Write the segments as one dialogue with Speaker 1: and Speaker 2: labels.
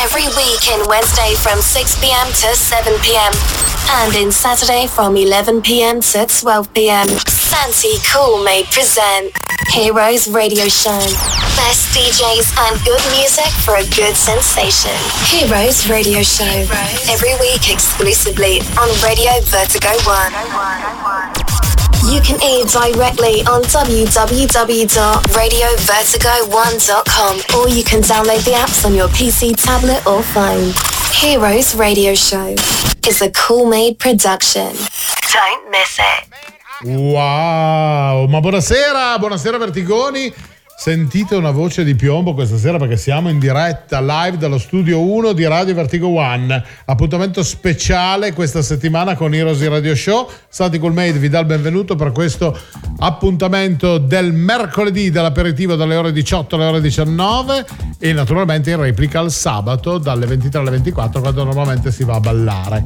Speaker 1: Every week in Wednesday from 6 p.m. to 7 p.m. And in Saturday from 11 p.m. to 12 p.m. Santi Cool may present Heroes Radio Show. Best DJs and good music for a good sensation. Heroes Radio Show. Every week exclusively on Radio Vertigo One. You can hear directly on www.radiovertigo1.com or you can download the apps on your PC, tablet, or phone. Heroes Radio Show is a cool made production. Don't miss it.
Speaker 2: Wow, ma buonasera, buonasera Vertigoni. Sentite una voce di piombo questa sera perché siamo in diretta live dallo studio 1 di Radio Vertigo One. Appuntamento speciale questa settimana con Heroes Radio Show. Santi Coolmade vi dà il benvenuto per questo appuntamento del mercoledì dell'aperitivo dalle ore 18 alle ore 19 e naturalmente in replica il sabato dalle 23 alle 24 quando normalmente si va a ballare.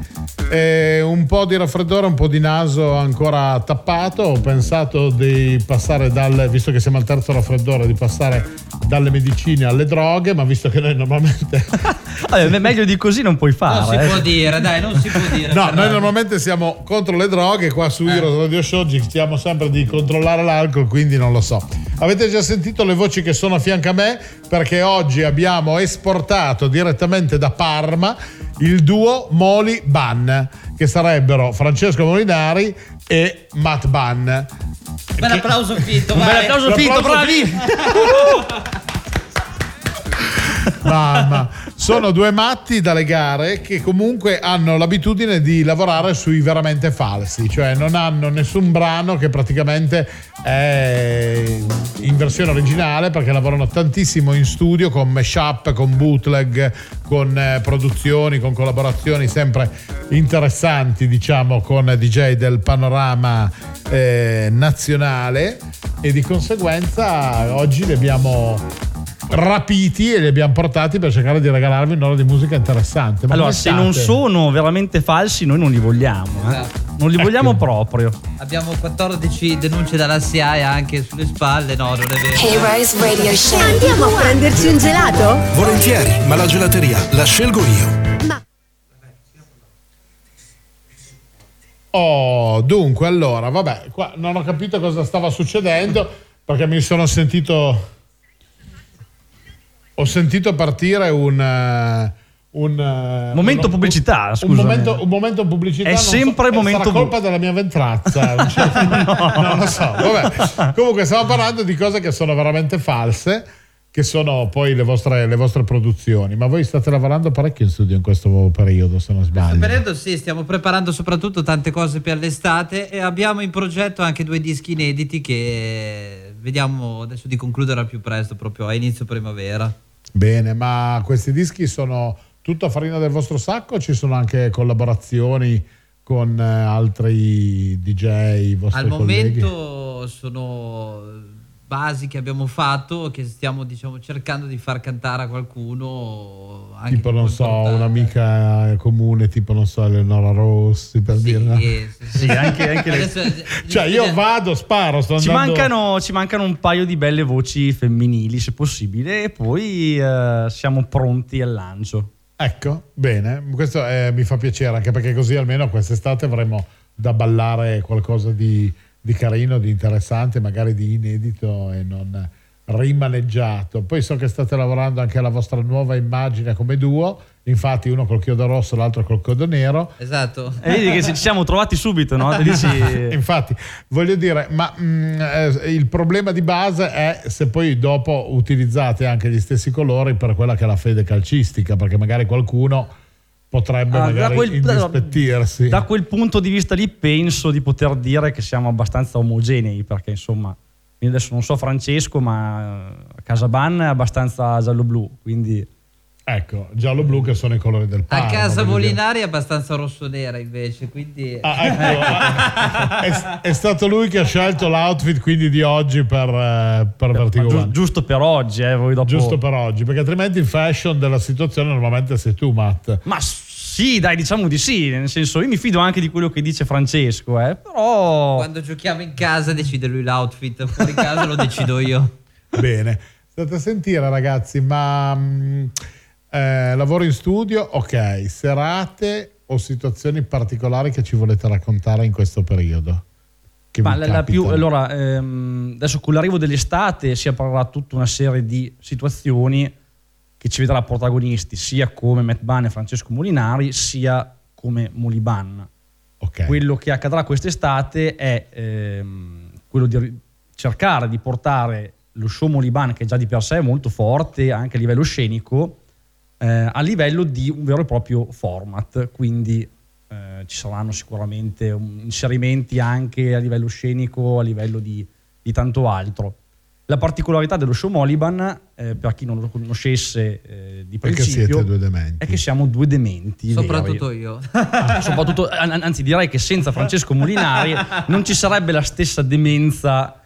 Speaker 2: E un po' di raffreddore, un po' di naso ancora tappato. Ho pensato di passare dal, visto che siamo al terzo raffreddore, di passare dalle medicine alle droghe, ma visto che noi normalmente...
Speaker 3: Vabbè, meglio di così non puoi fare.
Speaker 4: Non si
Speaker 3: eh.
Speaker 4: può dire, dai, non si può dire.
Speaker 2: No,
Speaker 4: però.
Speaker 2: noi normalmente siamo contro le droghe, qua su Heroes Radio Show cerchiamo sempre di controllare l'alcol, quindi non lo so. Avete già sentito le voci che sono a fianco a me? Perché oggi abbiamo esportato direttamente da Parma il duo Moli Ban, che sarebbero Francesco Molinari e Matt Ban.
Speaker 4: Bel applauso finto,
Speaker 3: Un bel
Speaker 4: vai.
Speaker 3: applauso finto,
Speaker 2: L'applauso
Speaker 3: bravi!
Speaker 2: Mamma, sono due matti dalle gare che comunque hanno l'abitudine di lavorare sui veramente falsi, cioè non hanno nessun brano che praticamente è in versione originale perché lavorano tantissimo in studio con mashup, con bootleg, con eh, produzioni, con collaborazioni sempre interessanti, diciamo, con DJ del panorama eh, nazionale. E di conseguenza oggi li abbiamo rapiti e li abbiamo portati per cercare di regalarvi un'ora di musica interessante. Ma
Speaker 3: Allora, se non
Speaker 2: state?
Speaker 3: sono veramente falsi, noi non li vogliamo. eh.
Speaker 4: Esatto.
Speaker 3: Non li vogliamo
Speaker 2: Ecco.
Speaker 3: proprio.
Speaker 4: Abbiamo 14 denunce dalla SIAE anche sulle spalle. No, non è vero.
Speaker 1: Heroes Radio Show.
Speaker 5: Andiamo a prenderci un gelato?
Speaker 6: Volentieri, ma la gelateria la scelgo io.
Speaker 5: Ma
Speaker 2: Oh, dunque, allora, vabbè, qua non ho capito cosa stava succedendo perché mi sono sentito. Ho sentito partire un. eh, un eh,
Speaker 3: Momento
Speaker 2: uno-
Speaker 3: pubblicità,
Speaker 2: un
Speaker 3: scusami.
Speaker 2: momento, un momento pubblicità.
Speaker 3: È
Speaker 2: non so-
Speaker 3: sempre
Speaker 2: eh,
Speaker 3: momento
Speaker 2: sarà
Speaker 3: bu-
Speaker 2: colpa della mia ventrazza. non c'è- non lo so. Vabbè. Comunque, stiamo parlando di cose che sono veramente false, che sono poi le vostre, le vostre produzioni. Ma voi state lavorando parecchio in studio in questo periodo, se non
Speaker 4: In questo
Speaker 2: sbaglio.
Speaker 4: periodo sì, stiamo preparando soprattutto tante cose per l'estate e abbiamo in progetto anche due dischi inediti che vediamo adesso di concludere al più presto, proprio a inizio primavera.
Speaker 2: Bene, ma questi dischi sono tutto a farina del vostro sacco o ci sono anche collaborazioni con eh, altri DJ, vostri
Speaker 4: Al
Speaker 2: colleghi?
Speaker 4: momento sono basi che abbiamo fatto che stiamo diciamo cercando di far cantare a qualcuno anche
Speaker 2: tipo, non so,
Speaker 4: importante.
Speaker 2: un'amica comune, tipo, non so, Eleonora Rossi, per
Speaker 4: Sì,
Speaker 2: dire.
Speaker 4: sì, sì.
Speaker 3: Sì, anche- anche le-
Speaker 4: Adesso, eh,
Speaker 2: Cioè, io vado, sparo, sto
Speaker 3: Ci
Speaker 2: andando...
Speaker 3: mancano, ci mancano un paio di belle voci femminili, se possibile, e poi eh, siamo pronti al lancio.
Speaker 2: Ecco, bene, questo eh, mi fa piacere, anche perché così almeno quest'estate avremo da ballare qualcosa di, di carino, di interessante, magari di inedito e non rimaneggiato. Poi so che state lavorando anche alla vostra nuova immagine come duo, infatti uno col chiodo rosso, l'altro col chiodo nero.
Speaker 4: Esatto.
Speaker 3: E vedi che ci siamo trovati subito, no? Dici,
Speaker 2: Infatti, voglio dire, ma mm, eh, il problema di base è se poi dopo utilizzate anche gli stessi colori per quella che è la fede calcistica, perché magari qualcuno potrebbe
Speaker 3: Ah,
Speaker 2: magari indispettirsi.
Speaker 3: Da quel punto di vista lì penso di poter dire che siamo abbastanza omogenei, perché insomma, io adesso non so Francesco, ma Casaban è abbastanza giallo-blu, quindi
Speaker 2: Ecco, giallo-blu che sono i colori del
Speaker 4: A
Speaker 2: Parma.
Speaker 4: casa
Speaker 2: voglio dire.
Speaker 4: Molinari è abbastanza rosso-nera invece, quindi...
Speaker 2: Ah, ecco, ah, è, è stato lui che ha scelto l'outfit quindi di oggi per, eh, per Vertigo
Speaker 3: giu- giusto per oggi, eh, voi dopo...
Speaker 2: Giusto per oggi, perché altrimenti il fashion della situazione normalmente sei tu, Matt.
Speaker 3: Ma sì, dai, diciamo di sì, nel senso io mi fido anche di quello che dice Francesco, eh, però...
Speaker 4: Quando giochiamo in casa decide lui l'outfit, fuori casa lo decido io.
Speaker 2: Bene, state a sentire ragazzi, ma mh, eh, lavoro in studio, ok, serate o situazioni particolari che ci volete raccontare in questo periodo?
Speaker 3: Ma la, la più, allora, ehm, adesso con l'arrivo dell'estate si aprirà tutta una serie di situazioni che ci vedrà protagonisti sia come Matt Bunn e Francesco Molinari sia come Moliban.
Speaker 2: Ok.
Speaker 3: Quello che accadrà quest'estate è ehm, quello di cercare di portare lo show Moliban, che già di per sé è molto forte anche a livello scenico, eh, a livello di un vero e proprio format. Quindi eh, ci saranno sicuramente inserimenti anche a livello scenico, a livello di, di tanto altro. La particolarità dello show Moliban, eh, per chi non lo conoscesse eh, di principio, è che siamo due dementi.
Speaker 4: Soprattutto
Speaker 3: veri.
Speaker 4: io.
Speaker 3: Soprattutto, an- anzi, direi che senza Francesco Molinari non ci sarebbe la stessa demenza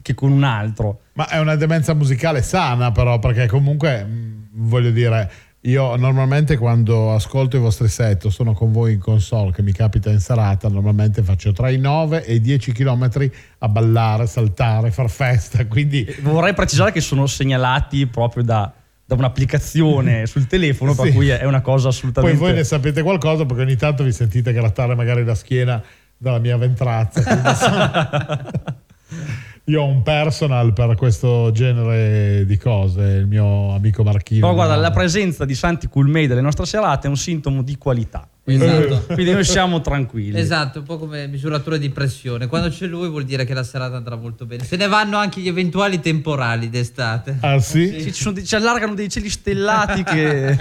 Speaker 3: che con un altro.
Speaker 2: Ma è una demenza musicale sana, però, perché comunque mh, voglio dire, io normalmente quando ascolto i vostri set o sono con voi in console, che mi capita in serata, normalmente faccio tra i 9 e i 10 km a ballare, saltare, far festa. Quindi
Speaker 3: Vorrei precisare che sono segnalati proprio da, da un'applicazione sul telefono, per
Speaker 2: Sì.
Speaker 3: cui è una cosa
Speaker 2: poi
Speaker 3: assolutamente.
Speaker 2: voi ne sapete qualcosa perché ogni tanto vi sentite grattare magari la schiena dalla mia ventrazza. Io ho un personal per questo genere di cose, il mio amico Marchino.
Speaker 3: Però guarda, la presenza di Santi Coolmade delle nostre serate è un sintomo di qualità. Quindi,
Speaker 4: Esatto.
Speaker 3: quindi noi siamo tranquilli.
Speaker 4: Esatto, un po' come misuratore di pressione. Quando c'è lui vuol dire che la serata andrà molto bene. Se ne vanno anche gli eventuali temporali d'estate.
Speaker 2: Ah sì?
Speaker 3: Sì, ci, sono ci allargano dei cieli stellati che...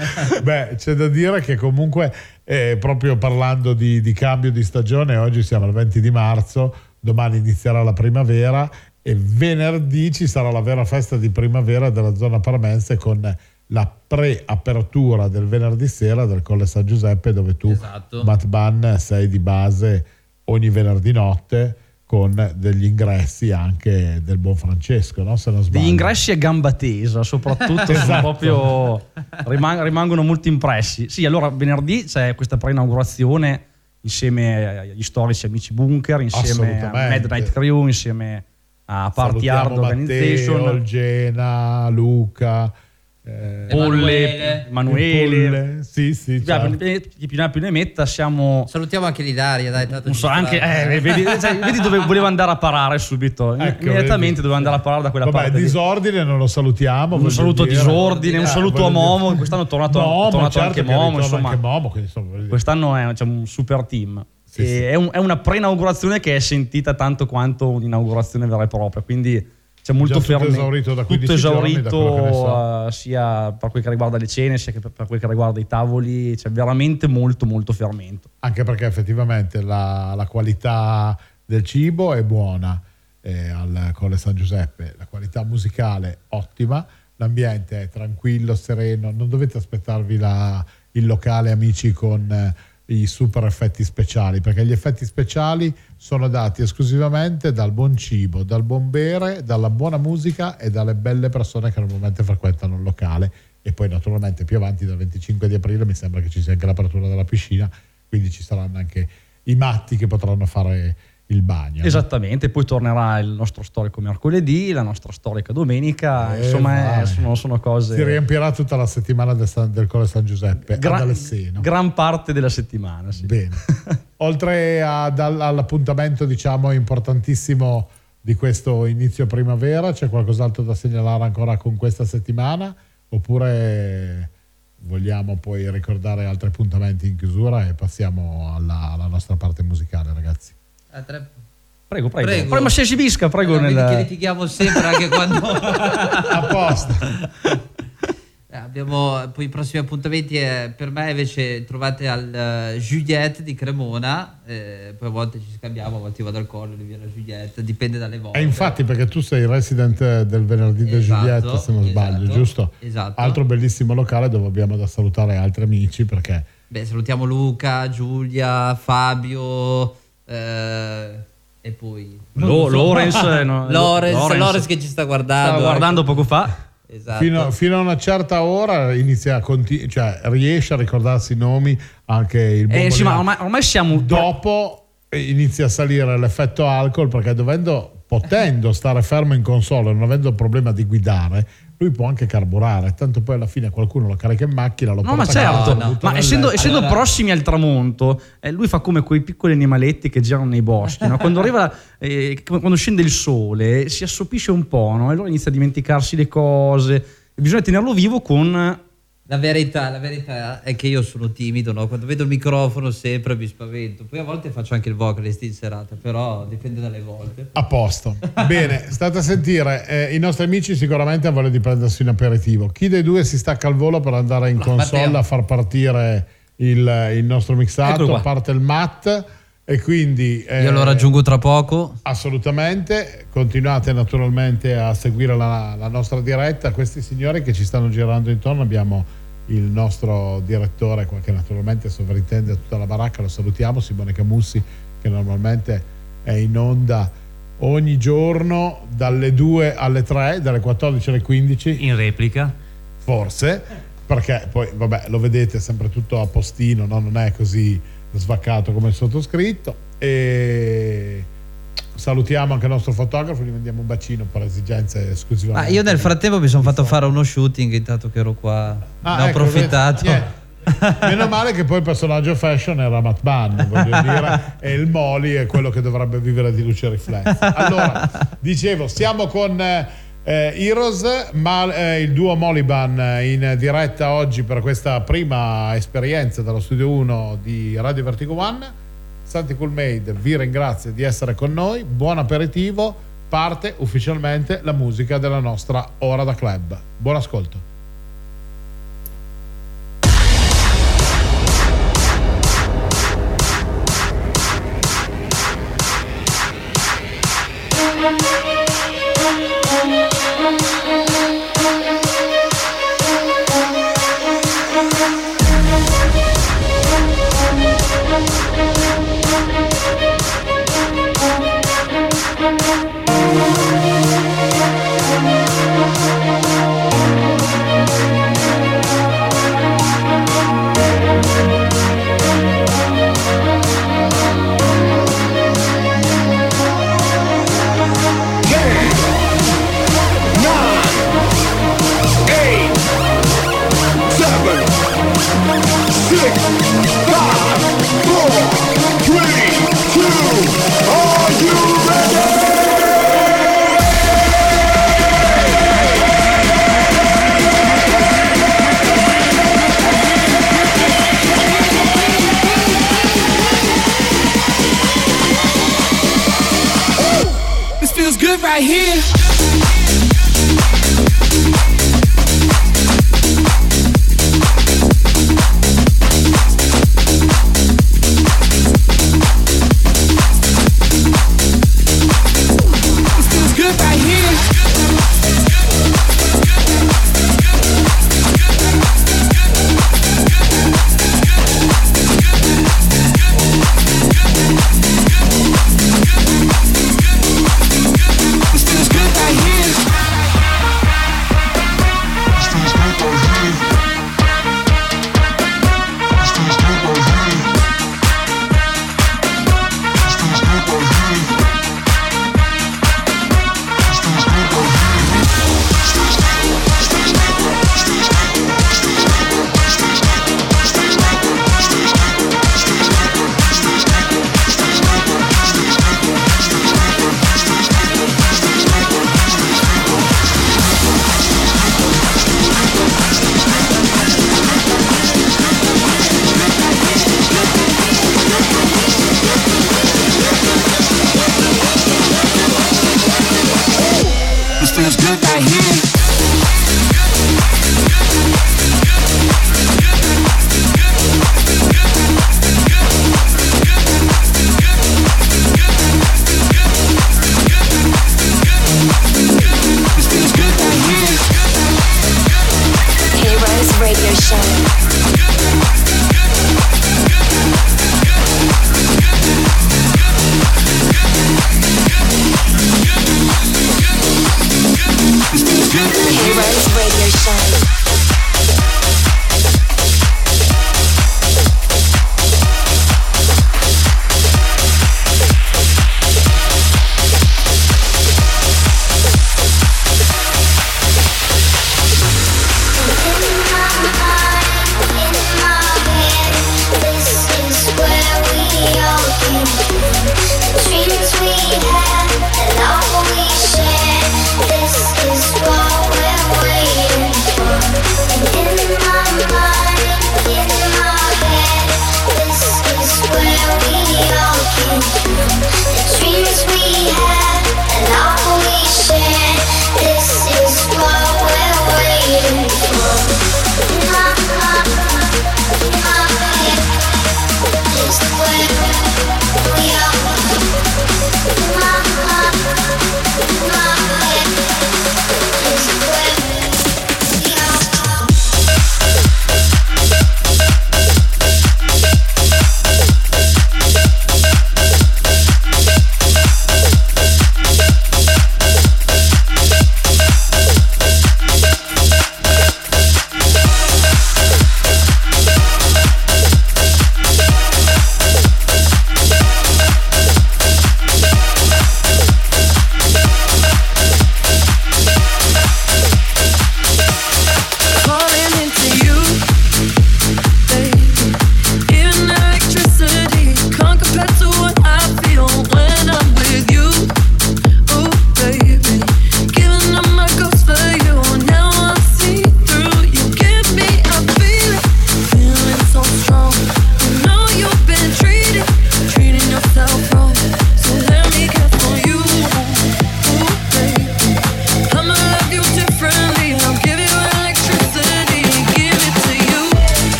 Speaker 2: Beh, c'è da dire che comunque, eh, proprio parlando di, di cambio di stagione, oggi siamo al 20 di marzo, domani inizierà la primavera e venerdì ci sarà la vera festa di primavera della zona parmense con la pre-apertura del venerdì sera del Colle San Giuseppe dove tu,
Speaker 4: Esatto.
Speaker 2: Matt sei di base ogni venerdì notte con degli ingressi anche del buon Francesco, no? Se non sbaglio.
Speaker 3: Degli ingressi a gamba tesa, soprattutto, sono
Speaker 2: Esatto.
Speaker 3: proprio rimang- rimangono molto impressi. Sì, allora venerdì c'è questa pre-inaugurazione insieme agli storici amici Bunker, insieme a
Speaker 2: Assolutamente.
Speaker 3: Midnight Crew, insieme a Party Hard
Speaker 2: Salutiamo
Speaker 3: Organization,
Speaker 2: Matteo, Gena, Luca,
Speaker 3: Polle, Emanuele.
Speaker 2: Pulle. Sì, sì, certo.
Speaker 3: chi più ne più ne metta, siamo...
Speaker 4: Salutiamo anche l'Ilaria, dai. tanto
Speaker 3: Non so, anche, eh, vedi, cioè, vedi dove voleva andare a parare subito.
Speaker 2: Ecco,
Speaker 3: Immediatamente
Speaker 2: vedi.
Speaker 3: doveva andare a parare da quella
Speaker 2: Vabbè,
Speaker 3: parte. lì.
Speaker 2: disordine non lo salutiamo.
Speaker 3: Un saluto a
Speaker 2: dire.
Speaker 3: Disordine, un
Speaker 2: Eh,
Speaker 3: saluto a Momo,
Speaker 2: dire.
Speaker 3: quest'anno è tornato,
Speaker 2: Momo,
Speaker 3: è tornato
Speaker 2: certo
Speaker 3: anche
Speaker 2: che
Speaker 3: Momo, insomma.
Speaker 2: anche Momo, quindi, insomma.
Speaker 3: Quest'anno è c'è un super team.
Speaker 2: Sì,
Speaker 3: E
Speaker 2: sì.
Speaker 3: È, un- è una pre-inaugurazione che è sentita tanto quanto un'inaugurazione vera e propria. Quindi c'è molto
Speaker 2: tutto esaurito da 15
Speaker 3: tutto esaurito, eh, sia per quel che riguarda le cene, sia che per, per quel che riguarda i tavoli. C'è veramente molto, molto fermento.
Speaker 2: Anche perché effettivamente la, la qualità del cibo è buona eh, al Colle San Giuseppe, la qualità musicale ottima, l'ambiente è tranquillo, sereno, non dovete aspettarvi la- il locale amici con eh, i super effetti speciali, perché gli effetti speciali sono dati esclusivamente dal buon cibo, dal buon bere, dalla buona musica e dalle belle persone che normalmente frequentano il locale. E poi naturalmente più avanti dal 25 di aprile mi sembra che ci sia anche l'apertura della piscina, quindi ci saranno anche i matti che potranno fare il bagno. no?
Speaker 3: Esattamente, poi tornerà il nostro storico mercoledì, la nostra storica domenica,
Speaker 2: Eh,
Speaker 3: insomma eh,
Speaker 2: vai.
Speaker 3: sono, sono cose...
Speaker 2: Si riempirà tutta la settimana del, San- del Colle San Giuseppe
Speaker 3: Gra-
Speaker 2: ad Alesseno.
Speaker 3: gran parte della settimana, sì.
Speaker 2: Bene. Oltre ad- all- all'appuntamento, diciamo, importantissimo di questo inizio primavera, c'è qualcos'altro da segnalare ancora con questa settimana? Oppure vogliamo poi ricordare altri appuntamenti in chiusura e passiamo alla, alla nostra parte musicale, ragazzi?
Speaker 4: Tre-
Speaker 3: Prego, prego.
Speaker 4: Prego.
Speaker 3: Prego, ma si esibisca, prego.
Speaker 4: Eh, vedi
Speaker 3: nel-
Speaker 4: che litighiamo sempre anche quando
Speaker 2: A posto.
Speaker 4: Eh, abbiamo poi i prossimi appuntamenti eh, per me invece trovate al eh, Juliette di Cremona eh, poi a volte ci scambiamo a volte io vado al collo lui viene a Juliette dipende dalle volte
Speaker 2: E infatti perché tu sei resident del venerdì
Speaker 4: Esatto,
Speaker 2: Giulietta, se non sbaglio,
Speaker 4: esatto,
Speaker 2: giusto?
Speaker 4: esatto.
Speaker 2: Altro bellissimo locale dove abbiamo da salutare altri amici perché
Speaker 4: Beh, salutiamo Luca, Giulia, Fabio eh, e poi
Speaker 3: Lo- Lorenz, eh, no,
Speaker 4: Lorenz,
Speaker 3: Lorenz.
Speaker 4: Lorenz che ci sta guardando.
Speaker 3: Stavo guardando poco fa.
Speaker 4: ecco. Esatto.
Speaker 2: fino, fino a una certa ora inizia a continu- cioè riesce a ricordarsi i nomi anche il buon
Speaker 3: Eh, sì, ma ormai, ormai siamo...
Speaker 2: dopo eh, inizia a salire l'effetto alcol perché dovendo potendo stare fermo in console non avendo il problema di guidare lui può anche carburare, tanto poi alla fine qualcuno lo carica in macchina, lo
Speaker 3: No, ma
Speaker 2: porta a casa,
Speaker 3: certo,
Speaker 2: lo butta
Speaker 3: ma essendo, essendo
Speaker 4: Allora-
Speaker 3: prossimi al tramonto, eh, lui fa come quei piccoli animaletti che girano nei boschi. no? Quando, arriva, eh, quando scende il sole, si assopisce un po', no? e allora inizia a dimenticarsi le cose. Bisogna tenerlo vivo con
Speaker 4: La verità, la verità è che io sono timido, no? quando vedo il microfono sempre mi spavento. Poi a volte faccio anche il vocalist in serata, però dipende dalle volte.
Speaker 2: A posto. Bene, state a sentire, eh, i nostri amici sicuramente hanno voglia di prendersi un aperitivo. Chi dei due si stacca al volo per andare in console
Speaker 4: Matteo.
Speaker 2: a far partire il, il nostro mixato, a parte il mat e quindi... eh,
Speaker 4: Io lo raggiungo tra poco.
Speaker 2: Assolutamente, continuate naturalmente a seguire la, la nostra diretta. Questi signori che ci stanno girando intorno abbiamo il nostro direttore che naturalmente sovrintende tutta la baracca, lo salutiamo, Simone Camussi che normalmente è in onda ogni giorno dalle 2 alle 3, dalle 14 alle 15
Speaker 7: in replica.
Speaker 2: forse, perché poi vabbè lo vedete sempre tutto a postino, no? non è così svaccato come il sottoscritto. E salutiamo anche il nostro fotografo, gli mandiamo un bacino per esigenze esclusivamente.
Speaker 4: io nel frattempo mi sono fatto fare uno shooting intanto che ero qua.
Speaker 2: Ah,
Speaker 4: ne ho
Speaker 2: ecco,
Speaker 4: approfittato.
Speaker 2: vedi? Niente. Meno male che poi il personaggio fashion era Matt Bunn, voglio dire, e il Moli è quello che dovrebbe vivere di luce riflessa. Allora, dicevo, siamo con eh, Heroes, ma eh, il duo Moliban in diretta oggi per questa prima esperienza dallo studio 1 di Radio Vertigo One. Santi Cool Made vi ringrazio di essere con noi, buon aperitivo, parte ufficialmente la musica della nostra ora da club. Buon ascolto.
Speaker 8: Right here.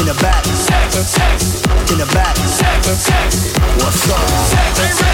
Speaker 7: in
Speaker 8: the
Speaker 9: back.
Speaker 8: Sex, sex.
Speaker 9: In the back.
Speaker 8: Sex, sex.
Speaker 9: What's up?
Speaker 8: Sex,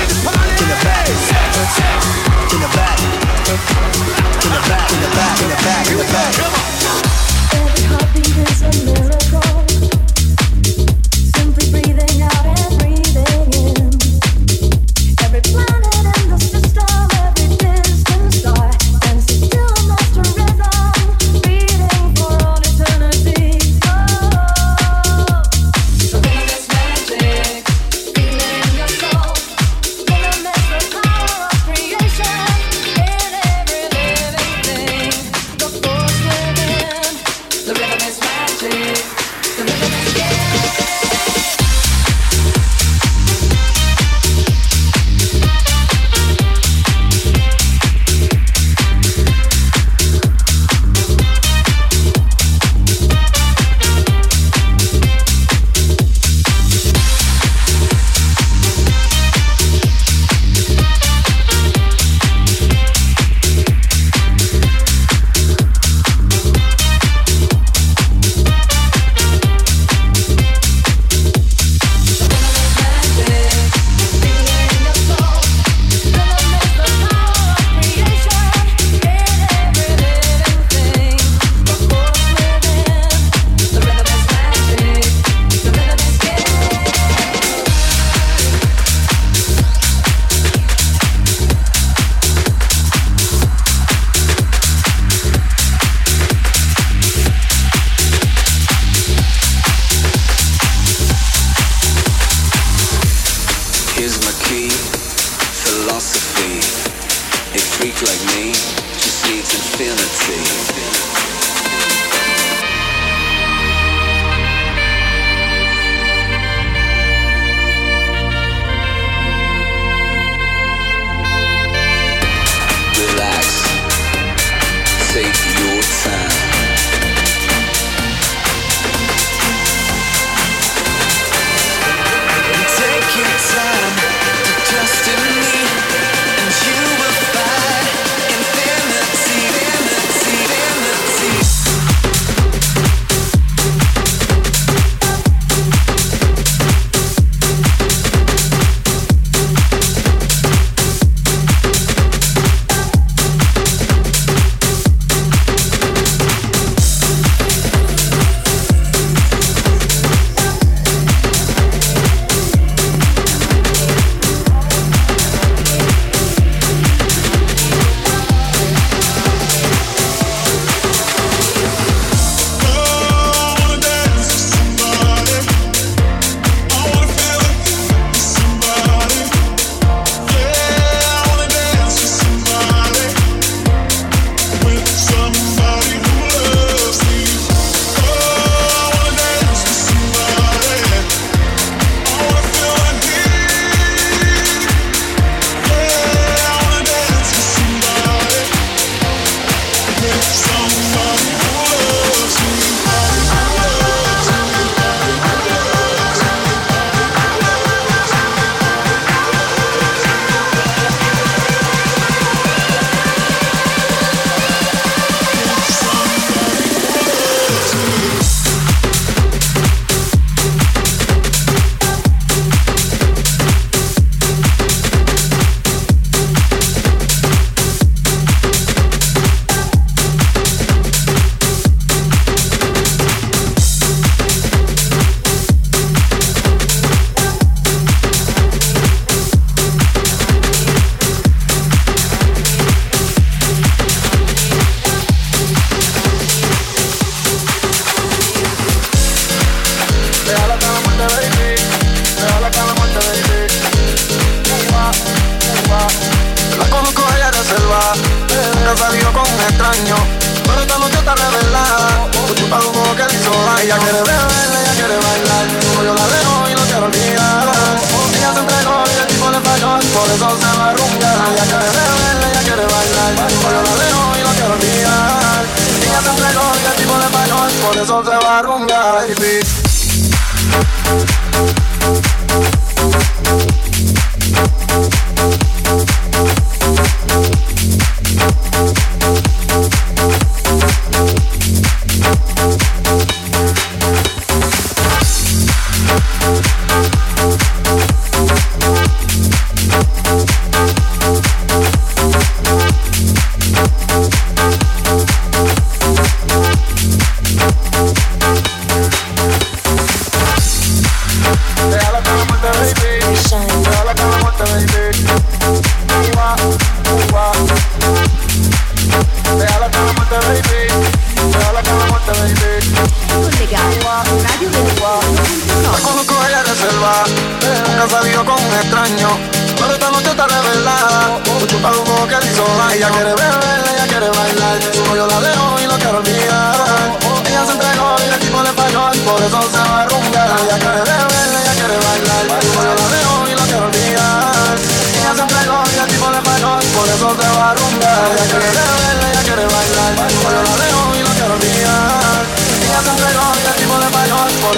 Speaker 10: She seeks infinity.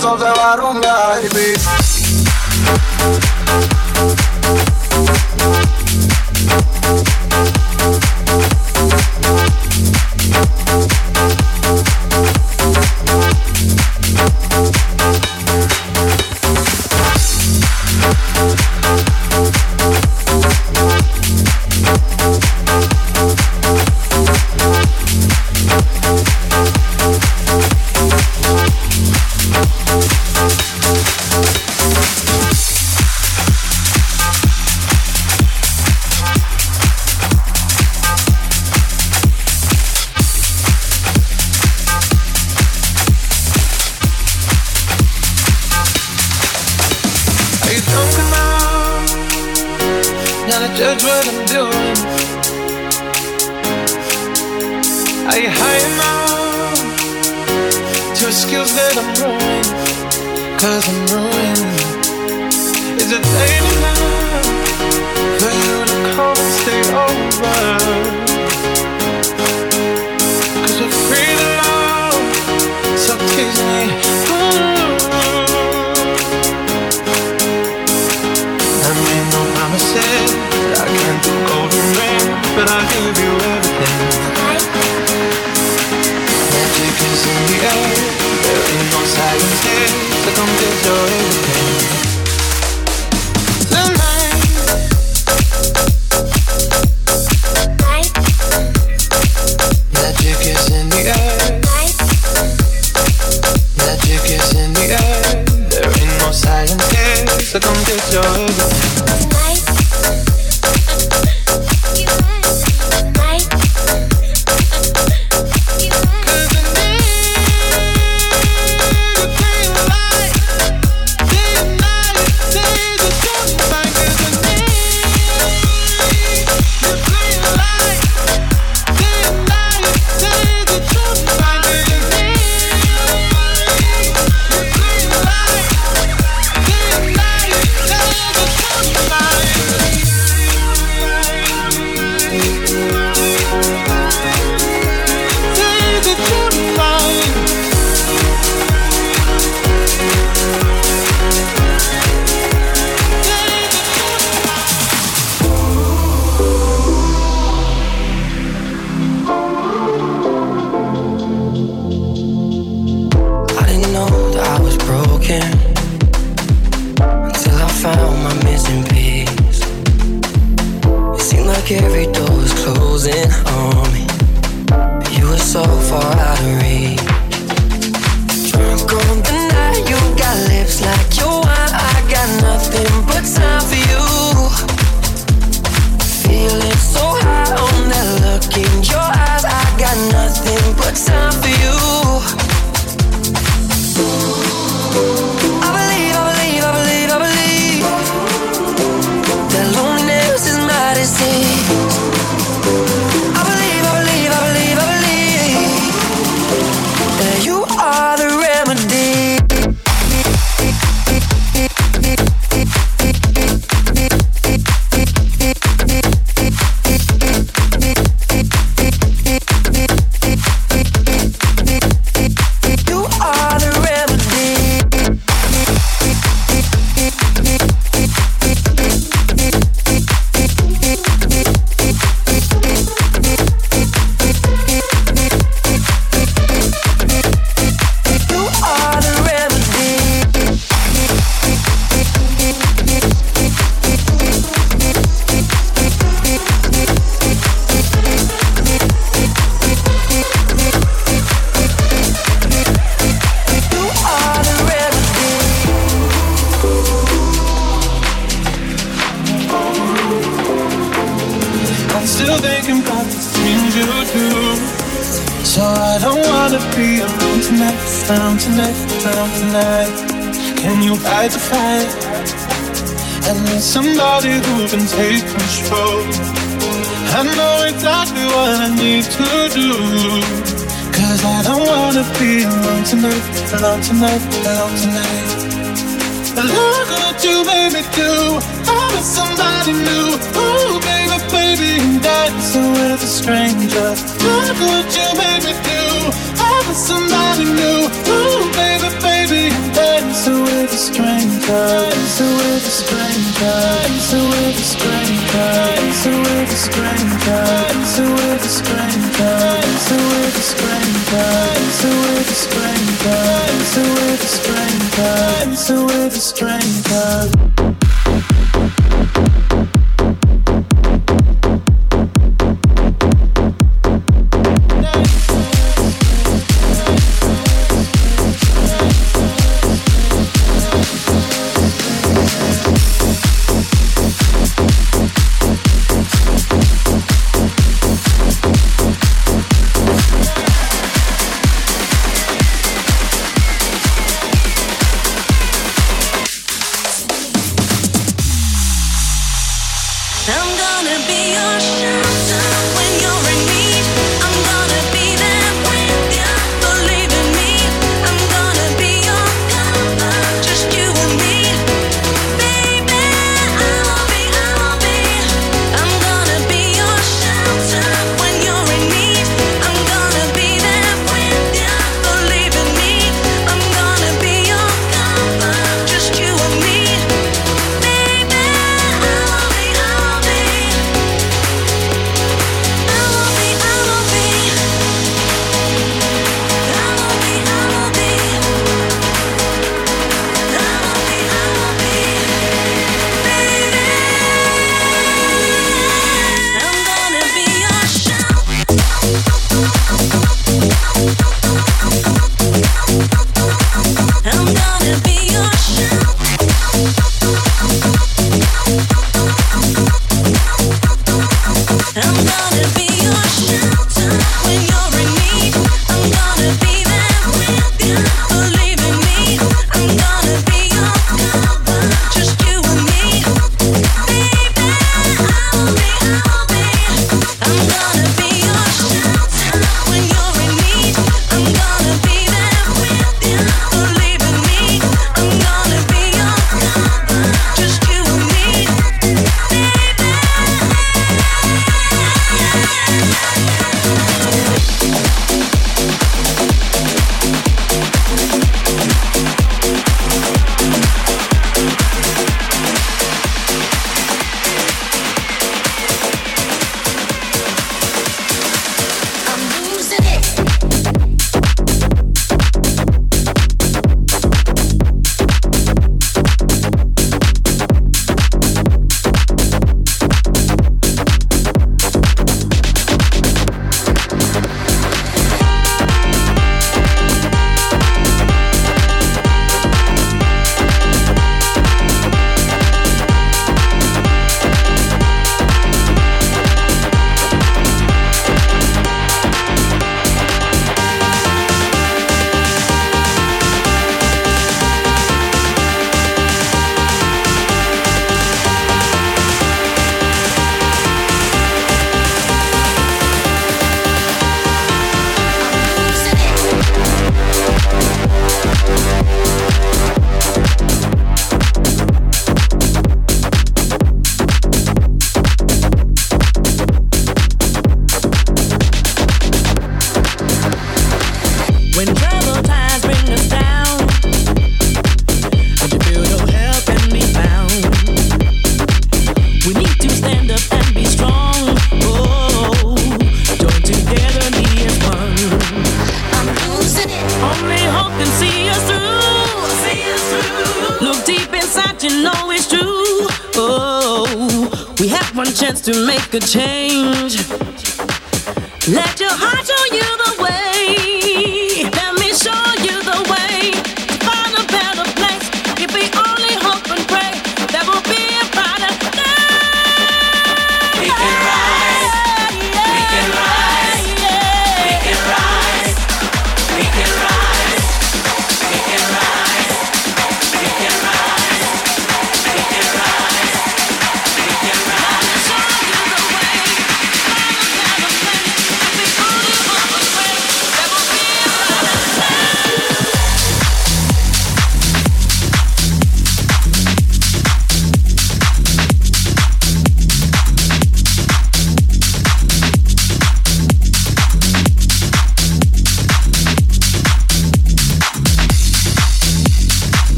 Speaker 10: songs that I
Speaker 11: baby.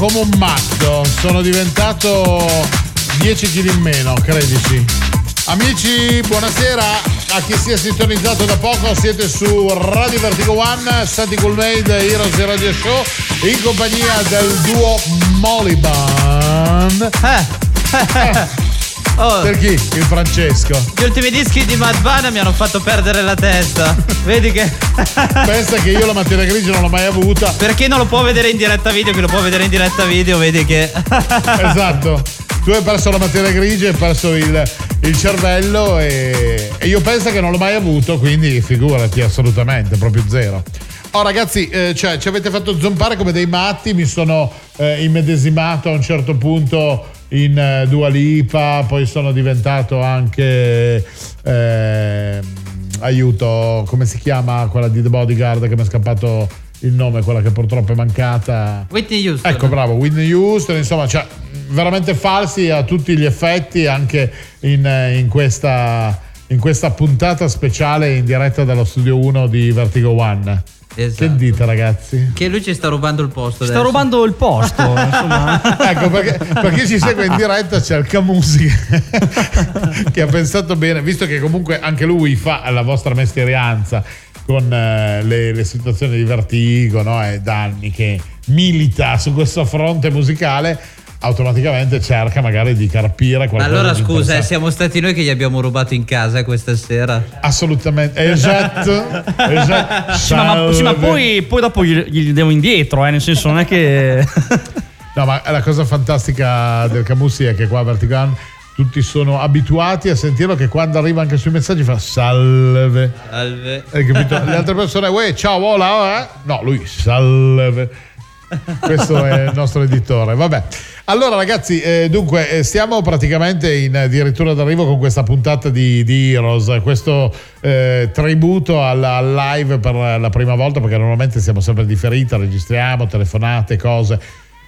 Speaker 2: Come un matto, sono diventato 10 kg in meno, credici. Amici, buonasera a chi si è sintonizzato da poco, siete su Radio Vertigo One, Santi Cool Made, Heroes e Radio Show, in compagnia del duo Moliban. Eh. Per chi? Il Francesco.
Speaker 4: Gli ultimi dischi di Madvana mi hanno fatto perdere la testa. Vedi che.
Speaker 2: Pensa che io la materia grigia non l'ho mai avuta.
Speaker 4: Per chi non lo può vedere in diretta video, chi lo può vedere in diretta video, vedi che.
Speaker 2: Esatto. Tu hai perso la materia grigia, hai perso il, il cervello e, e io penso che non l'ho mai avuto, quindi figurati assolutamente, proprio zero. Oh ragazzi, eh, cioè, ci avete fatto zompare come dei matti, mi sono eh, immedesimato a un certo punto in eh, Dua Lipa, poi sono diventato anche ehm, aiuto, come si chiama quella di The Bodyguard che mi è scappato il nome, quella che purtroppo è mancata.
Speaker 4: Whitney Houston.
Speaker 2: Ecco, bravo, Whitney Houston, insomma, cioè, veramente falsi a tutti gli effetti anche in, eh, in questa, in questa puntata speciale in diretta dallo studio 1 di Vertigo One.
Speaker 4: Esatto.
Speaker 2: Che dite ragazzi?
Speaker 4: Che lui ci sta rubando il posto.
Speaker 3: Sta
Speaker 4: adesso.
Speaker 3: rubando il posto,
Speaker 2: ecco perché per chi ci segue in diretta c'è il Camusi che ha pensato bene, visto che comunque anche lui fa la vostra mestierianza con eh, le, le situazioni di vertigo, no? è da anni che milita su questo fronte musicale, automaticamente cerca magari di carpire
Speaker 4: Ma
Speaker 2: qualcosa
Speaker 4: allora
Speaker 2: di
Speaker 4: scusa, eh, siamo stati noi che gli abbiamo rubato in casa questa sera.
Speaker 2: Assolutamente, esatto. esatto.
Speaker 3: Sì, ma, ma- sì, ma poi, poi dopo gli, gli devo indietro, eh, nel senso non è che...
Speaker 2: No, ma la cosa fantastica del Camusi è che qua a Vertigan tutti sono abituati a sentirlo che quando arriva anche sui messaggi fa salve.
Speaker 4: Salve.
Speaker 2: Hai capito? Le altre persone, uè, ciao, hola, eh? No, lui salve. Questo è il nostro editore. Vabbè. Allora, ragazzi, eh, dunque, eh, stiamo praticamente in addirittura d'arrivo con questa puntata di, di Heroes, questo eh, tributo al, live per la prima volta, perché normalmente siamo sempre differita, registriamo, telefonate, cose.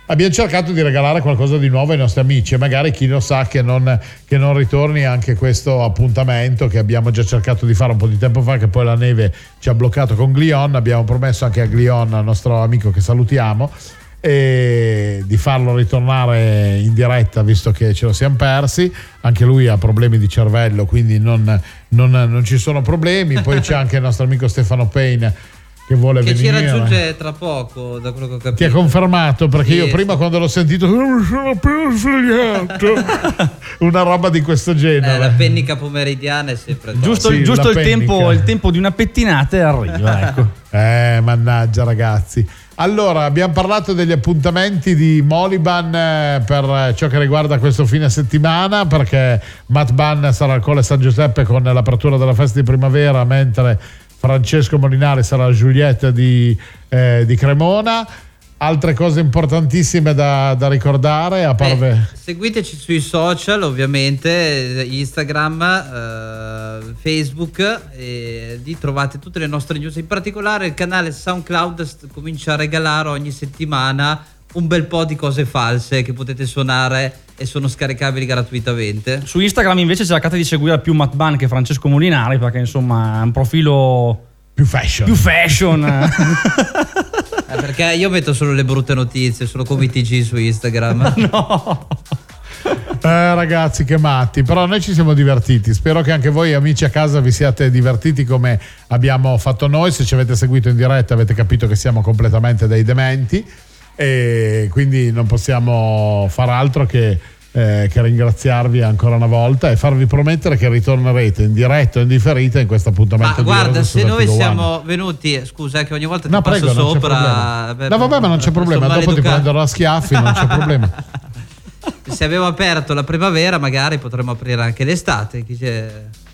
Speaker 2: Abbiamo cercato di regalare qualcosa di nuovo ai nostri amici e magari chi lo sa che non, che non ritorni anche questo appuntamento che abbiamo già cercato di fare un po' di tempo fa, che poi la neve ci ha bloccato con Glion. Abbiamo promesso anche a Glion, al nostro amico che salutiamo, e di farlo ritornare in diretta visto che ce lo siamo persi. Anche lui ha problemi di cervello, quindi non, non- non ci sono problemi. Poi c'è anche il nostro amico Stefano Payne che vuole
Speaker 4: Che ci
Speaker 2: venire.
Speaker 4: raggiunge tra poco, da quello che ho capito.
Speaker 2: Ti ha confermato perché
Speaker 4: Sì,
Speaker 2: io prima quando l'ho sentito non mi sono appena svegliato una roba di questo
Speaker 4: Eh, la
Speaker 2: genere
Speaker 4: pennica pomeridiana è sempre.
Speaker 3: Giusto,
Speaker 2: Sì,
Speaker 3: giusto il, tempo, il tempo di una pettinata e arriva, ecco.
Speaker 2: eh mannaggia ragazzi allora abbiamo parlato degli appuntamenti di Moliban eh, per eh, ciò che riguarda questo fine settimana perché Matt Ban sarà al Colle San Giuseppe con l'apertura della festa di primavera mentre Francesco Molinari sarà Giulietta di, eh, di Cremona altre cose importantissime da, da ricordare a parte
Speaker 4: Beh, seguiteci sui social, ovviamente, eh, Instagram, eh, Facebook, e lì trovate tutte le nostre news. In particolare il canale SoundCloud comincia a regalare ogni settimana un bel po' di cose false che potete suonare e sono scaricabili gratuitamente.
Speaker 3: Su Instagram invece cercate di seguire più Matt Ban che Francesco Molinari perché insomma è un profilo
Speaker 2: più fashion.
Speaker 3: Più fashion.
Speaker 4: Eh, perché io metto solo le brutte notizie, solo come i TG su Instagram.
Speaker 3: no.
Speaker 2: Eh, ragazzi, che matti, però noi ci siamo divertiti. Spero che anche voi, amici a casa, vi siate divertiti come abbiamo fatto noi. Se ci avete seguito in diretta, avete capito che siamo completamente dei dementi e quindi non possiamo far altro che, eh, che ringraziarvi ancora una volta e farvi promettere che ritornerete in diretta o in differita in questo appuntamento.
Speaker 4: Ma
Speaker 2: di
Speaker 4: guarda, se noi
Speaker 2: Vertigo One.
Speaker 4: siamo venuti, scusa eh, che ogni volta ti
Speaker 2: No,
Speaker 4: passo
Speaker 2: prego,
Speaker 4: sopra. per-
Speaker 2: No, vabbè, ma non c'è problema. Dopo ti prenderò a schiaffi, non c'è problema.
Speaker 4: Se abbiamo aperto la primavera, magari potremmo aprire anche l'estate. Chi c'è-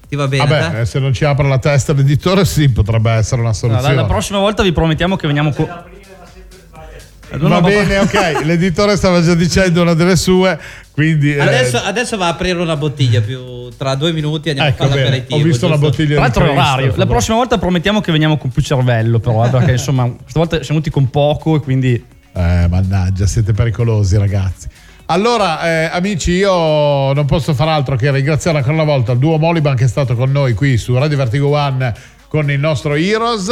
Speaker 4: Ti va bene?
Speaker 2: Vabbè, eh, se non ci apre la testa l'editore, sì, potrebbe essere una
Speaker 3: No,
Speaker 2: soluzione.
Speaker 3: la, la prossima volta vi promettiamo che veniamo con...
Speaker 2: Va bene, ok. L'editore stava già dicendo una delle sue, quindi. eh,
Speaker 4: Adesso, adesso va a aprire una bottiglia più tra due minuti andiamo
Speaker 2: Ecco,
Speaker 4: a fare l'aperitivo.
Speaker 2: ho visto la
Speaker 4: giusto?
Speaker 2: bottiglia
Speaker 3: Tra l'altro è orario. La prossima volta promettiamo che veniamo con più cervello, però, eh, perché insomma, stavolta siamo venuti con poco e quindi.
Speaker 2: Eh, mannaggia, siete pericolosi, ragazzi. Allora, eh, amici, io non posso far altro che ringraziare ancora una volta il duo Moliban che è stato con noi qui su Radio Vertigo One con il nostro Heroes.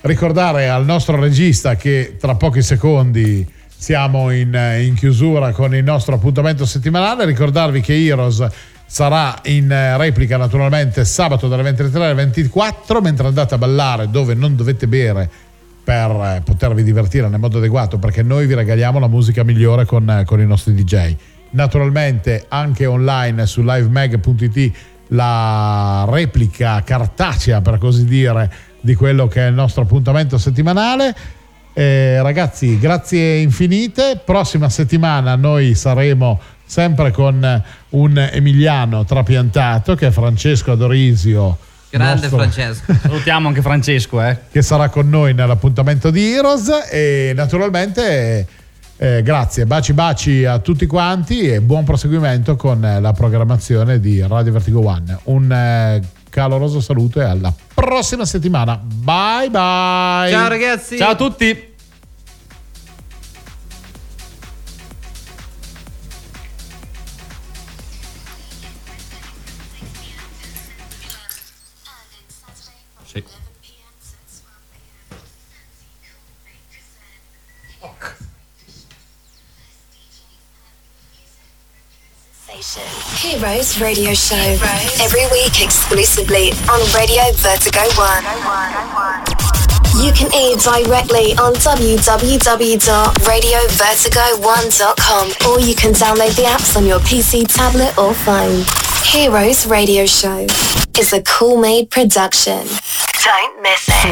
Speaker 2: Ricordare al nostro regista che tra pochi secondi siamo in, in chiusura con il nostro appuntamento settimanale. Ricordarvi che Heroes sarà in eh, replica naturalmente sabato dalle 23 alle 24 mentre andate a ballare dove non dovete bere per eh, potervi divertire nel modo adeguato perché noi vi regaliamo la musica migliore con, eh, con i nostri DJ. Naturalmente anche online su livemag.it la replica cartacea per così dire di quello che è il nostro appuntamento settimanale. Eh, ragazzi, grazie infinite. Prossima settimana noi saremo sempre con un Emiliano trapiantato che è Francesco Adorisio.
Speaker 4: Grande
Speaker 2: nostro-
Speaker 4: Francesco.
Speaker 3: Salutiamo anche Francesco, eh.
Speaker 2: che sarà con noi nell'appuntamento di Heroes e naturalmente eh, grazie, baci baci a tutti quanti e buon proseguimento con la programmazione di Radio Vertigo One. Un eh, caloroso saluto e alla prossima settimana. Bye bye.
Speaker 4: Ciao ragazzi.
Speaker 3: Ciao a tutti.
Speaker 1: Heroes Radio Show. Every week exclusively on Radio Vertigo One. You can hear directly on www.radiovertigo1.com or you can download the apps on your PC, tablet, or phone. Heroes Radio Show is a cool made production. Don't miss it.